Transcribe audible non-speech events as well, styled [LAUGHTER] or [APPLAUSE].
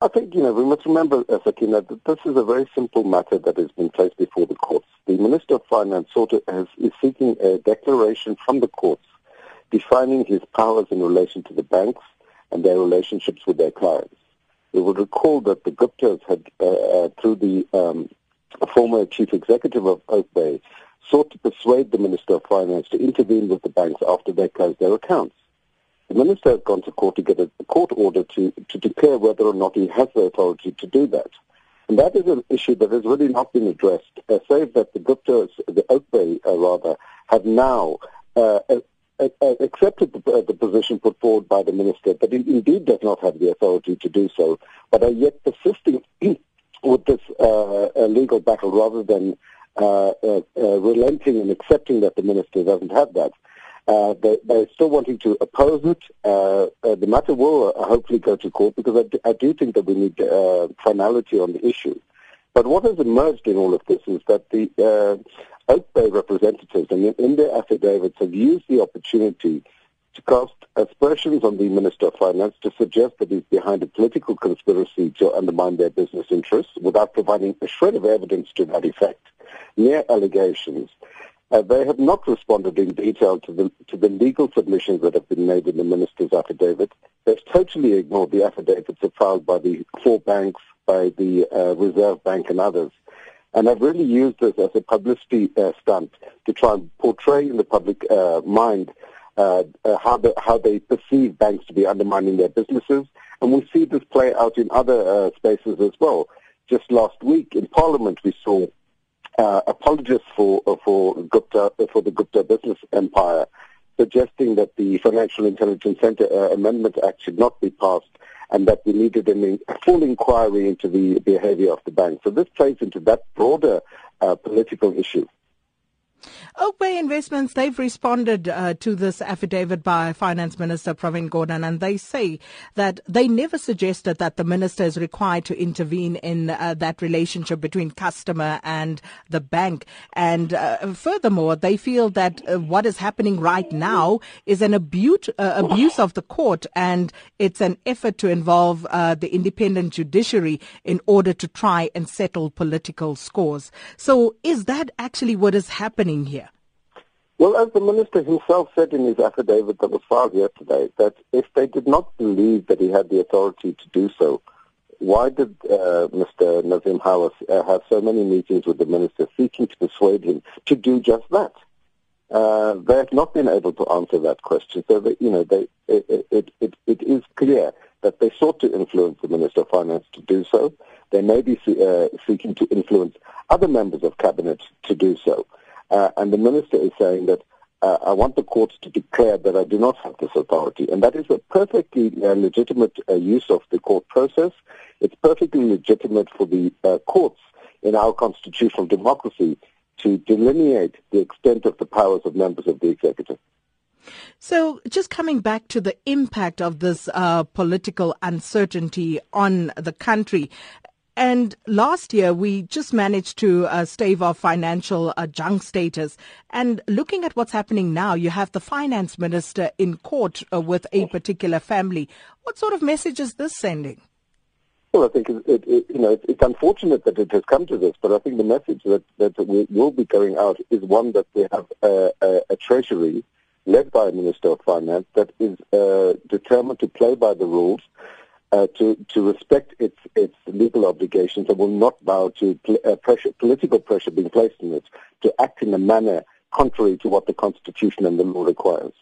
I think, you know, we must remember, Sakina, that this is a very simple matter that has been placed before the courts. The Minister of Finance sort of has, is seeking a declaration from the courts defining his powers in relation to the banks and their relationships with their clients. We would recall that the Guptas had, uh, uh, through the um, former chief executive of Oakbay, sought to persuade the Minister of Finance to intervene with the banks after they closed their accounts. The minister has gone to court to get a court order to, to declare whether or not he has the authority to do that. And that is an issue that has really not been addressed, uh, save that the Guptas, the Oakbay uh, rather, have now uh, uh, uh accepted the, uh, the, position put forward by the minister that he indeed does not have the authority to do so, but are yet persisting [CLEARS THROAT] with this legal battle rather than relenting and accepting that the minister doesn't have that. Uh, they, they're still wanting to oppose it. Uh, uh, the matter will uh, hopefully go to court because I do, I do think that we need uh, finality on the issue. But what has emerged in all of this is that the uh, Oakbay representatives in, in their affidavits have used the opportunity to cast aspersions on the Minister of Finance to suggest that he's behind a political conspiracy to undermine their business interests without providing a shred of evidence to that effect. Mere allegations. Uh, they have not responded in detail to the, to the legal submissions that have been made in the minister's affidavit. They've totally ignored the affidavits filed by the four banks, by the uh, Reserve Bank and others. And have really used this as a publicity uh, stunt to try and portray in the public uh, mind uh, uh, how, the, how they perceive banks to be undermining their businesses. And we see this play out in other spaces as well. Just last week in Parliament, we saw uh, apologists for uh, for Gupta for the Gupta business empire, suggesting that the Financial Intelligence Center uh, Amendment Act should not be passed, and that we needed a full inquiry into the behavior of the bank. So this plays into that broader uh, political issue. Oakbay Investments, they've responded uh, to this affidavit by Finance Minister Pravin Gordhan, and they say that they never suggested that the minister is required to intervene in uh, that relationship between customer and the bank. And uh, furthermore, they feel that uh, what is happening right now is an abuse, uh, abuse of the court, and it's an effort to involve uh, the independent judiciary in order to try and settle political scores. So, is that actually what is happening here? Well, as the minister himself said in his affidavit that was filed yesterday, that if they did not believe that he had the authority to do so, why did uh, Mr. Nazeem Howa uh, have so many meetings with the minister seeking to persuade him to do just that? Uh, they have not been able to answer that question. So, you know, they, it, it, it, it is clear that they sought to influence the Minister of Finance to do so. They may be uh, seeking to influence other members of cabinet to do so. Uh, and the minister is saying that uh, I want the courts to declare that I do not have this authority. And that is a perfectly uh, legitimate uh, use of the court process. It's perfectly legitimate for the uh, courts in our constitutional democracy to delineate the extent of the powers of members of the executive. So, just coming back to the impact of this uh, political uncertainty on the country, and last year, we just managed to uh, stave off financial uh, junk status. And looking at what's happening now, you have the finance minister in court uh, with a particular family. What sort of message is this sending? Well, I think it, it, you know it's unfortunate that it has come to this, but I think the message that that will be going out is one that we have a, a, a treasury led by a minister of finance that is uh, determined to play by the rules uh, to, to respect its, its legal obligations and will not bow to pl- uh, pressure, political pressure being placed on it to act in a manner contrary to what the Constitution and the law requires.